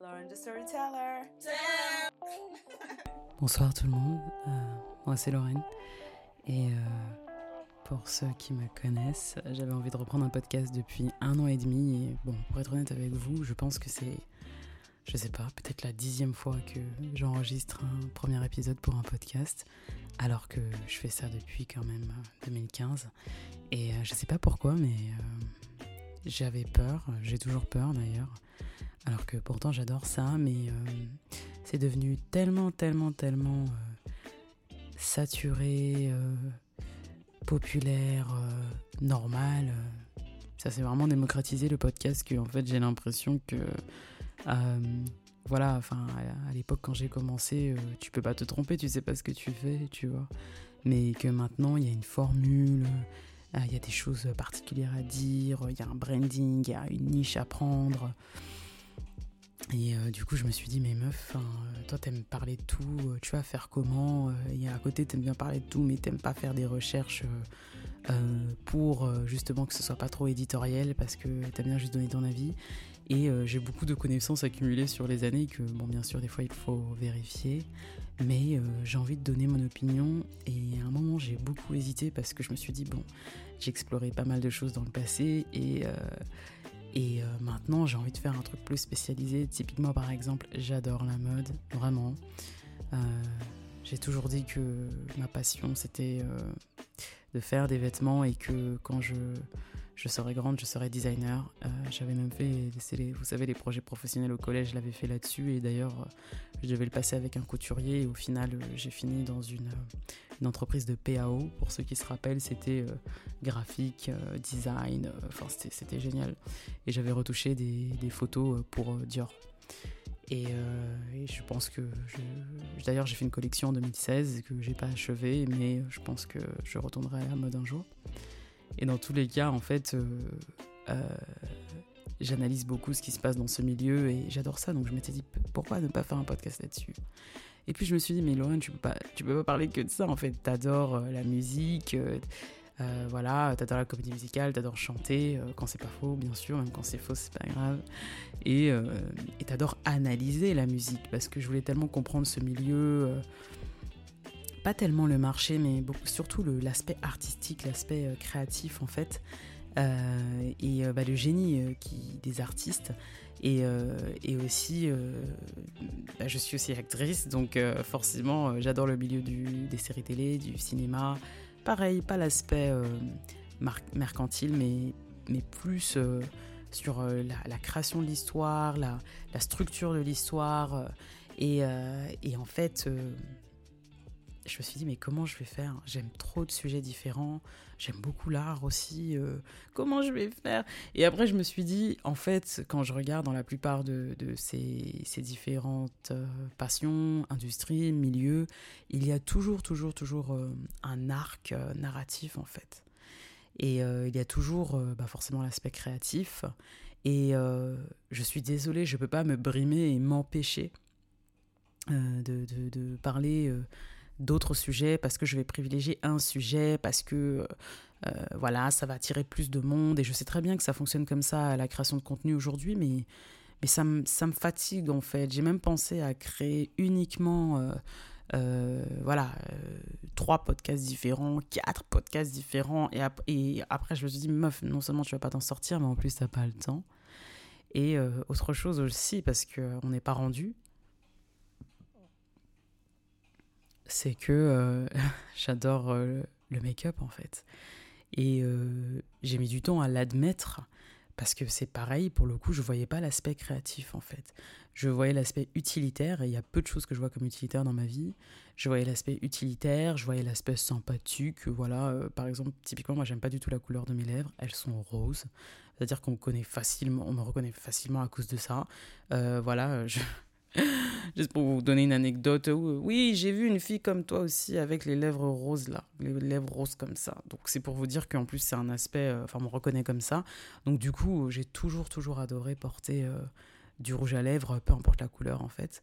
Lauren the Storyteller. Bonsoir tout le monde, euh, moi c'est Lorraine et euh, pour ceux qui me connaissent, j'avais envie de reprendre un podcast depuis un an et demi. Et bon, pour être honnête avec vous, je pense que c'est, je sais pas, peut-être la dixième fois que j'enregistre un premier épisode pour un podcast alors que je fais ça depuis quand même 2015 et euh, je sais pas pourquoi mais j'avais peur, j'ai toujours peur d'ailleurs alors que pourtant j'adore ça mais c'est devenu tellement, tellement, tellement euh, saturé, euh, populaire, euh, normal. Ça s'est vraiment démocratisé le podcast que en fait j'ai l'impression que voilà, enfin à, l'époque quand j'ai commencé, tu peux pas te tromper, tu sais pas ce que tu fais, tu vois. Mais que maintenant il y a une formule, il y a des choses particulières à dire, il y a un branding, il y a une niche à prendre. Et euh, du coup, je me suis dit, mais meuf, toi, toi, t'aimes parler de tout, euh, tu vas faire comment Et à côté, t'aimes bien parler de tout, mais t'aimes pas faire des recherches euh, pour justement que ce soit pas trop éditorial, parce que t'aimes bien juste donner ton avis. Et j'ai beaucoup de connaissances accumulées sur les années que, bon, bien sûr, des fois, il faut vérifier. Mais j'ai envie de donner mon opinion. Et à un moment, j'ai beaucoup hésité parce que je me suis dit, bon, j'ai exploré pas mal de choses dans le passé et et euh, maintenant, j'ai envie de faire un truc plus spécialisé. Typiquement, par exemple, j'adore la mode, vraiment. Euh, j'ai toujours dit que ma passion, c'était euh, de faire des vêtements et que quand je, je serai grande, je serai designer. J'avais même fait, les, vous savez, les projets professionnels au collège, je l'avais fait là-dessus. Et d'ailleurs, je devais le passer avec un couturier. Et au final, j'ai fini dans une, une, entreprise de PAO. Pour ceux qui se rappellent, c'était graphique, design. Enfin, c'était génial. Et j'avais retouché des, des photos pour Dior. Et, je pense que. D'ailleurs, j'ai fait une collection en 2016 que j'ai pas achevée, mais je pense que je retournerai à la mode un jour. Et dans tous les cas, en fait, euh, euh, j'analyse beaucoup ce qui se passe dans ce milieu et j'adore ça. Donc je m'étais dit, pourquoi ne pas faire un podcast là-dessus? Et puis je me suis dit, mais Lauren, tu peux pas, tu peux pas parler que de ça. En fait, t'adores euh, la musique. Euh, voilà, t'adores la comédie musicale, t'adores chanter, quand c'est pas faux, bien sûr, même quand c'est faux, c'est pas grave. Et euh, t'adores analyser la musique, parce que je voulais tellement comprendre ce milieu, pas tellement le marché, mais surtout l'aspect artistique, l'aspect euh, créatif en fait, euh, et euh, bah, le génie des artistes. Et, et aussi, bah, je suis aussi actrice, donc forcément, j'adore le milieu des séries télé, du cinéma. Pareil, pas l'aspect mercantile, mais, mais plus sur la, création de l'histoire, la, structure de l'histoire. Et, en fait, je me suis dit, mais comment je vais faire? J'aime trop de sujets différents, j'aime beaucoup l'art aussi, euh, comment je vais faire? Et après, je me suis dit, en fait, quand je regarde dans la plupart de, ces, différentes euh, passions, industries, milieux, il y a toujours, toujours, toujours euh, un arc narratif, en fait. Et il y a toujours bah, forcément l'aspect créatif. Et je suis désolée, je ne peux pas me brimer et m'empêcher de, de, parler d'autres sujets, parce que je vais privilégier un sujet, parce que euh, euh, voilà, ça va attirer plus de monde. Et je sais très bien que ça fonctionne comme ça à la création de contenu aujourd'hui, mais, mais ça, me, ça fatigue en fait. J'ai même pensé à créer uniquement... Euh, voilà, trois podcasts différents, quatre podcasts différents. Et, et, après, je me suis dit, meuf, non seulement tu vas pas t'en sortir, mais en plus, tu n'as pas le temps. Et autre chose aussi, parce qu'on n'est pas rendu, c'est que euh, j'adore euh, le make-up en fait. Et euh, j'ai mis du temps à l'admettre parce que c'est pareil, pour le coup, je voyais pas l'aspect créatif en fait. Je voyais l'aspect utilitaire et il y a peu de choses que je vois comme utilitaire dans ma vie. Je voyais l'aspect utilitaire, je voyais l'aspect sympathique. Voilà, par exemple, typiquement, moi j'aime pas du tout la couleur de mes lèvres, elles sont roses. C'est-à-dire qu'on facilement, on me reconnaît facilement à cause de ça. voilà, je, Juste pour vous donner une anecdote, oui, j'ai vu une fille comme toi aussi avec les lèvres roses là, les lèvres roses comme ça. Donc c'est pour vous dire qu'en plus c'est un aspect, euh, enfin on me reconnaît comme ça. Donc du coup j'ai toujours toujours adoré porter euh, du rouge à lèvres, peu importe la couleur en fait.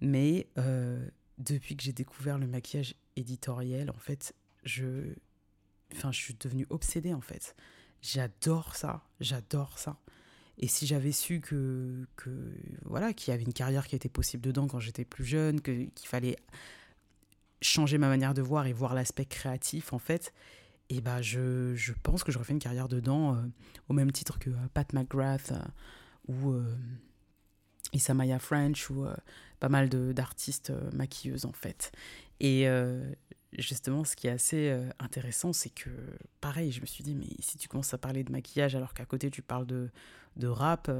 Mais euh, depuis que j'ai découvert le maquillage éditorial, en fait, je, enfin je suis devenue obsédée en fait. J'adore ça, j'adore ça. Et si j'avais su que, voilà, qu'il y avait une carrière qui était possible dedans quand j'étais plus jeune, qu'il fallait changer ma manière de voir et voir l'aspect créatif, en fait, et bah je, je pense que j'aurais fait une carrière dedans euh, au même titre que euh, Pat McGrath euh, ou Issa Maya French ou pas mal d'artistes maquilleuses en fait. Justement, ce qui est assez intéressant, c'est que pareil, je me suis dit, mais si tu commences à parler de maquillage alors qu'à côté tu parles de, de rap,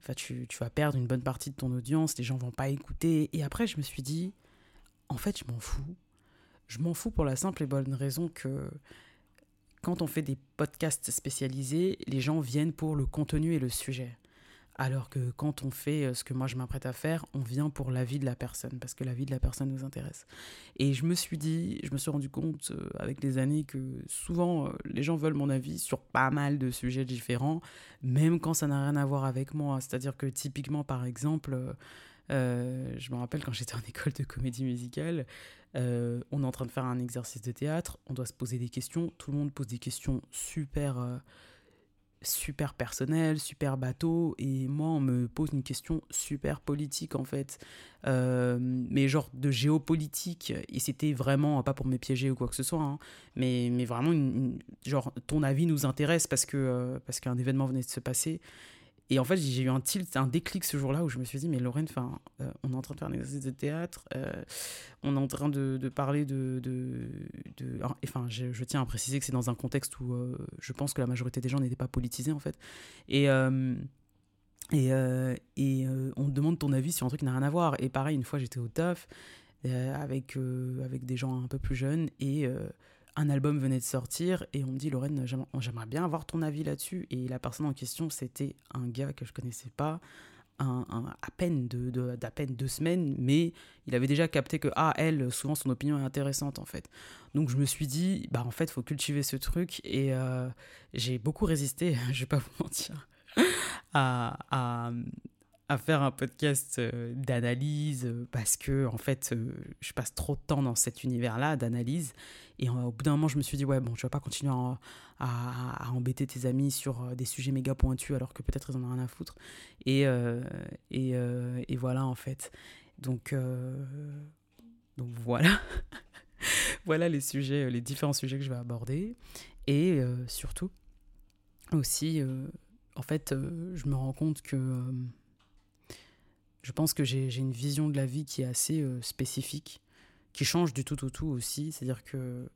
enfin tu, tu, vas perdre une bonne partie de ton audience, les gens vont pas écouter. Et après, je me suis dit, en fait, je m'en fous je m'en fous pour la simple et bonne raison que quand on fait des podcasts spécialisés, les gens viennent pour le contenu et le sujet. Alors que quand on fait euh, ce que moi je m'apprête à faire, on vient pour la vie de la personne, parce que la vie de la personne nous intéresse. Et je me suis dit, je me suis rendu compte euh, avec les années que souvent euh, les gens veulent mon avis sur pas mal de sujets différents, même quand ça n'a rien à voir avec moi. C'est-à-dire que typiquement, par exemple, je me rappelle quand j'étais en école de comédie musicale, on est en train de faire un exercice de théâtre, on doit se poser des questions, tout le monde pose des questions super, super personnelles, super bateau, et moi on me pose une question super politique en fait, euh, mais genre de géopolitique, et c'était vraiment, pas pour me piéger ou quoi que ce soit, hein, mais, mais vraiment, genre ton avis nous intéresse parce que parce qu'un événement venait de se passer, et en fait, j'ai eu un tilt, un déclic ce jour-là où je me suis dit, mais Lorraine, enfin, euh, on est en train de faire un exercice de théâtre, euh, on est en train de, de parler de. de, de enfin, je, je, tiens à préciser que c'est dans un contexte où euh, je pense que la majorité des gens n'étaient pas politisés, en fait. Et. et, et on te demande ton avis sur un truc qui n'a rien à voir. Et pareil, une fois j'étais au taf avec, avec des gens un peu plus jeunes et un album venait de sortir et on me dit Lorraine, j'aimerais bien avoir ton avis là-dessus. Et la personne en question, c'était un gars que je connaissais pas, à peine d'à peine deux semaines, mais il avait déjà capté que ah elle, souvent son opinion est intéressante en fait. Donc je me suis dit bah en fait faut cultiver ce truc et euh, j'ai beaucoup résisté, je vais pas vous mentir, à, à faire un podcast euh, d'analyse euh, parce que en fait euh, je passe trop de temps dans cet univers-là d'analyse. Et au bout d'un moment je me suis dit ouais bon je vais pas continuer à, embêter tes amis sur des sujets méga pointus alors que peut-être ils en ont rien à foutre. Et et, et, voilà en fait. Donc donc voilà. Voilà les sujets les différents sujets que je vais aborder. Et surtout aussi en fait je me rends compte que je pense que j'ai une vision de la vie qui est assez euh, spécifique, qui change du tout au tout aussi. C'est-à-dire que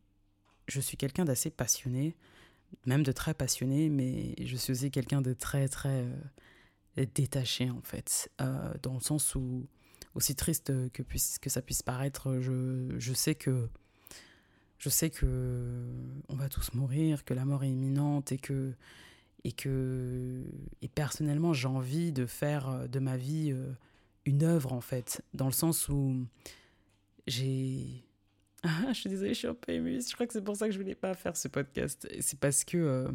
je suis quelqu'un d'assez passionné, même de très passionné, mais je suis aussi quelqu'un de très, très euh, détaché, en fait. Euh, dans le sens où, aussi triste que, puisse, que ça puisse paraître, je, je sais que. Je sais que on va tous mourir, que la mort est imminente et que et que et personnellement j'ai envie de faire de ma vie une œuvre en fait, dans le sens où j'ai... Je suis désolée, je suis un peu émue. Je crois que c'est pour ça que je voulais pas faire ce podcast. C'est parce que... Euh,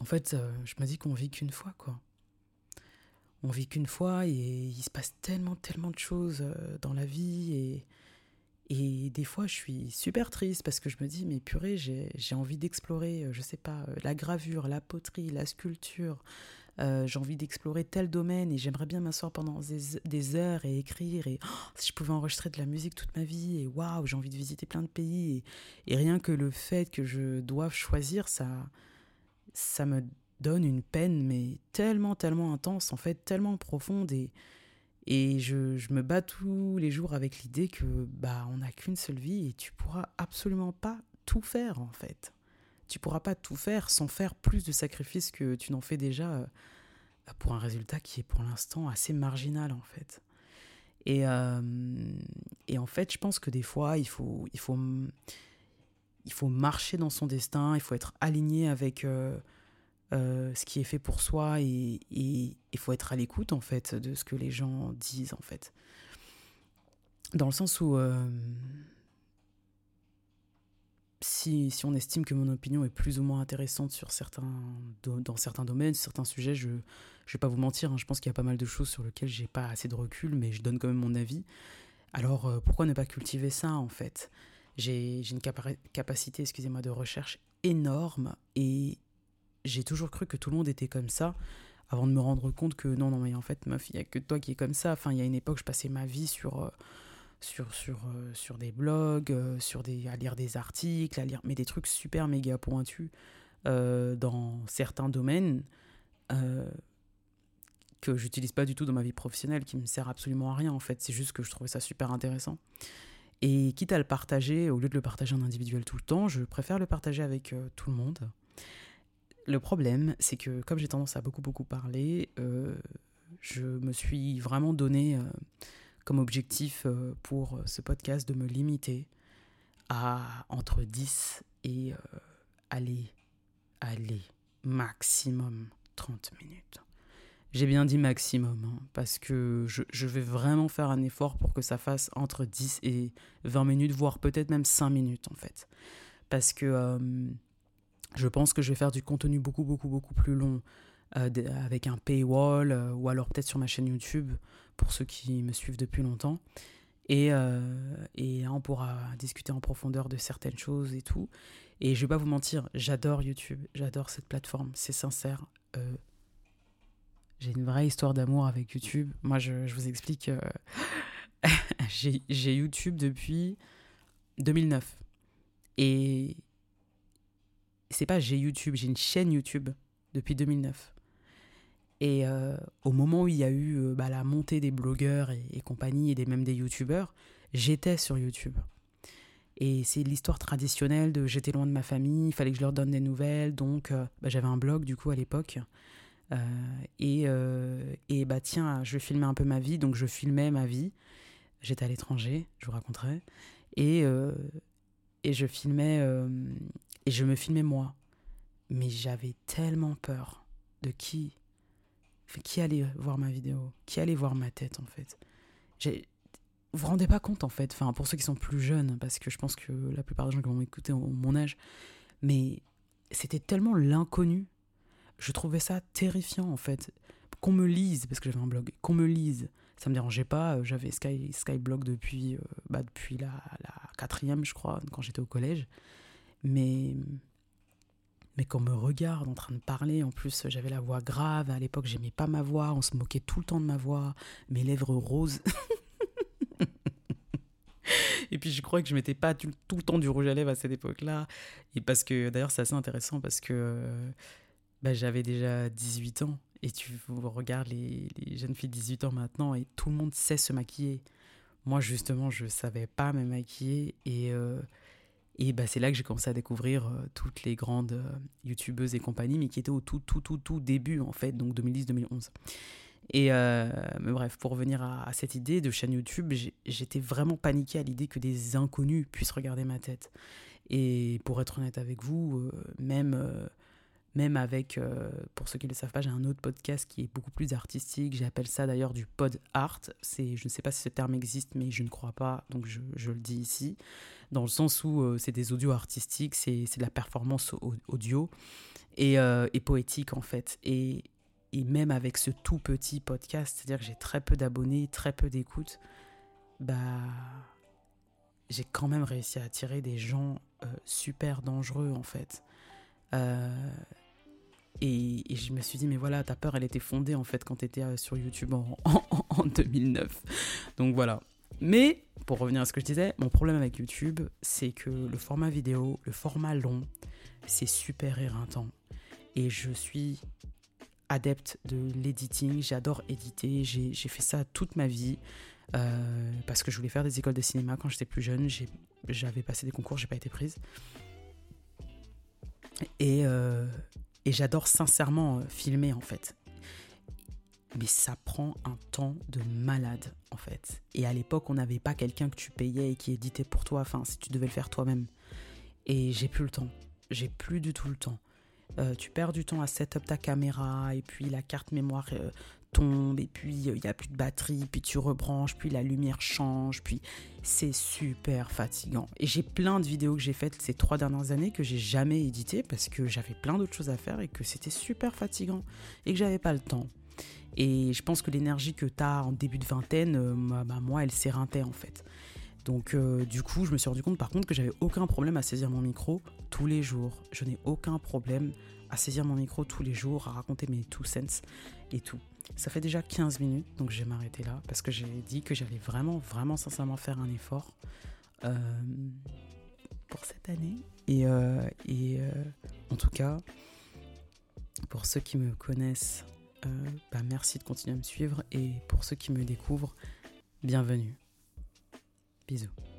en fait, euh, je me dis qu'on vit qu'une fois, quoi. On vit qu'une fois et il se passe tellement, tellement de choses euh, dans la vie et et des fois, je suis super triste parce que je me dis, mais purée, j'ai envie d'explorer, euh, je sais pas, euh, la gravure, la poterie, la sculpture. Euh, j'ai envie d'explorer tel domaine et j'aimerais bien m'asseoir pendant des, heures et écrire. Et oh, si je pouvais enregistrer de la musique toute ma vie, et waouh, j'ai envie de visiter plein de pays. Et, et, rien que le fait que je doive choisir, ça, ça me donne une peine, mais tellement, tellement intense, en fait, tellement profonde. Et, et je, je, me bats tous les jours avec l'idée que bah on n'a qu'une seule vie et tu pourras absolument pas tout faire en fait. Tu pourras pas tout faire sans faire plus de sacrifices que tu n'en fais déjà euh, pour un résultat qui est pour l'instant assez marginal en fait. Et, euh, et, en fait, je pense que des fois, il faut, il faut, il faut marcher dans son destin, il faut être aligné avec, euh, euh, ce qui est fait pour soi et il faut être à l'écoute en fait de ce que les gens disent en fait. Dans le sens où euh, si, si, on estime que mon opinion est plus ou moins intéressante sur certains, dans certains domaines, certains sujets, je ne vais pas vous mentir, hein, je pense qu'il y a pas mal de choses sur lesquelles j'ai pas assez de recul, mais je donne quand même mon avis. Alors euh, pourquoi ne pas cultiver ça en fait? J'ai une capacité, excusez-moi, de recherche énorme et j'ai toujours cru que tout le monde était comme ça avant de me rendre compte que non, non, mais en fait, meuf, il n'y a que toi qui es comme ça. Enfin, il y a une époque, je passais ma vie sur, euh, sur, sur, euh, sur des blogs, euh, sur des, à lire des articles, à lire, mais des trucs super méga pointus dans certains domaines que j'utilise pas du tout dans ma vie professionnelle, qui me sert absolument à rien en fait. C'est juste que je trouvais ça super intéressant. Et quitte à le partager, au lieu de le partager en individuel tout le temps, je préfère le partager avec tout le monde. Le problème, c'est que comme j'ai tendance à beaucoup beaucoup parler, euh, je me suis vraiment donné euh, comme objectif euh, pour ce podcast de me limiter à entre 10 et aller, aller, maximum 30 minutes. J'ai bien dit maximum, hein, parce que je, je, vais vraiment faire un effort pour que ça fasse entre 10 et 20 minutes, voire peut-être même 5 minutes en fait. Parce que je pense que je vais faire du contenu beaucoup, beaucoup, beaucoup plus long euh, avec un paywall euh, ou alors peut-être sur ma chaîne YouTube pour ceux qui me suivent depuis longtemps. Et, euh, et on pourra discuter en profondeur de certaines choses et tout. Et je vais pas vous mentir, j'adore YouTube, j'adore cette plateforme, c'est sincère. j'ai une vraie histoire d'amour avec YouTube. Moi, je, je vous explique, j'ai YouTube depuis 2009. Et c'est pas j'ai YouTube, j'ai une chaîne YouTube depuis 2009. Et euh, au moment où il y a eu euh, bah, la montée des blogueurs et, compagnie, et des, même des YouTubeurs, j'étais sur YouTube. Et c'est l'histoire traditionnelle de j'étais loin de ma famille, il fallait que je leur donne des nouvelles, donc euh, bah, j'avais un blog du coup à l'époque. et, et bah tiens, je filmais un peu ma vie, donc je filmais ma vie. J'étais à l'étranger, je vous raconterai. Et, et je filmais et je me filmais moi. Mais j'avais tellement peur de qui qui allait voir ma vidéo, qui allait voir ma tête en fait. Vous vous rendez pas compte en fait, enfin pour ceux qui sont plus jeunes, parce que je pense que la plupart des gens qui vont m'écouter ont mon âge, mais c'était tellement l'inconnu. Je trouvais ça terrifiant en fait. Qu'on me lise, parce que j'avais un blog, qu'on me lise, ça me dérangeait pas. J'avais Sky, Skyblog depuis, euh, bah, depuis la quatrième, je crois, quand j'étais au collège. Mais, mais qu'on me regarde en train de parler, en plus j'avais la voix grave, à l'époque j'aimais pas ma voix, on se moquait tout le temps de ma voix, mes lèvres roses. Et puis je crois que je mettais pas tout, le temps du rouge à lèvres à cette époque-là. Et parce que d'ailleurs c'est assez intéressant parce que bah, j'avais déjà 18 ans. Et tu regardes les, les, jeunes filles de 18 ans maintenant et tout le monde sait se maquiller. Moi justement je savais pas me maquiller et, euh, et bah, c'est là que j'ai commencé à découvrir euh, toutes les grandes euh, youtubeuses et compagnie, mais qui étaient au tout, tout, tout, tout début, en fait, donc 2010-2011. Et euh, mais bref, pour revenir à, cette idée de chaîne YouTube, j'étais vraiment paniqué à l'idée que des inconnus puissent regarder ma tête. Et pour être honnête avec vous, même même avec, euh, pour ceux qui ne le savent pas, j'ai un autre podcast qui est beaucoup plus artistique. J'appelle ça d'ailleurs du pod art. Je ne sais pas si ce terme existe, mais je ne crois pas, donc je, le dis ici. Dans le sens où euh, c'est des audios artistiques, c'est, de la performance audio et, euh, et, poétique en fait. Et, et même avec ce tout petit podcast, c'est-à-dire que j'ai très peu d'abonnés, très peu d'écoute, bah, j'ai quand même réussi à attirer des gens super dangereux en fait. Et, je me suis dit, mais voilà, ta peur, elle était fondée en fait quand tu étais euh, sur YouTube en, en, 2009. Donc voilà. Mais pour revenir à ce que je disais, mon problème avec YouTube, c'est que le format vidéo, le format long, c'est super éreintant. Et je suis adepte de l'editing, j'adore éditer, j'ai fait ça toute ma vie euh, parce que je voulais faire des écoles de cinéma quand j'étais plus jeune, j'avais passé des concours, j'ai pas été prise. Et, euh, et j'adore sincèrement euh, filmer en fait. Mais ça prend un temps de malade en fait. Et à l'époque, on n'avait pas quelqu'un que tu payais et qui éditait pour toi. Enfin, si tu devais le faire toi-même. Et j'ai plus le temps. J'ai plus du tout le temps. Euh, tu perds du temps à setup ta caméra et puis la carte mémoire tombe et puis il n'y a plus de batterie, puis tu rebranches, puis la lumière change, puis c'est super fatigant. Et j'ai plein de vidéos que j'ai faites ces trois dernières années que j'ai jamais éditées parce que j'avais plein d'autres choses à faire et que c'était super fatigant et que j'avais pas le temps. Et je pense que l'énergie que tu as en début de vingtaine, euh, bah, moi, elle s'éreintait en fait. Donc euh, du coup, je me suis rendu compte par contre que j'avais aucun problème à saisir mon micro tous les jours. Je n'ai aucun problème à saisir mon micro tous les jours, à raconter mes two cents et tout. Ça fait déjà 15 minutes, donc je vais m'arrêter là parce que j'ai dit que j'allais vraiment, vraiment sincèrement faire un effort euh, pour cette année. Et, euh, et en tout cas, pour ceux qui me connaissent, bah, merci de continuer à me suivre. Et pour ceux qui me découvrent, bienvenue. Bisous.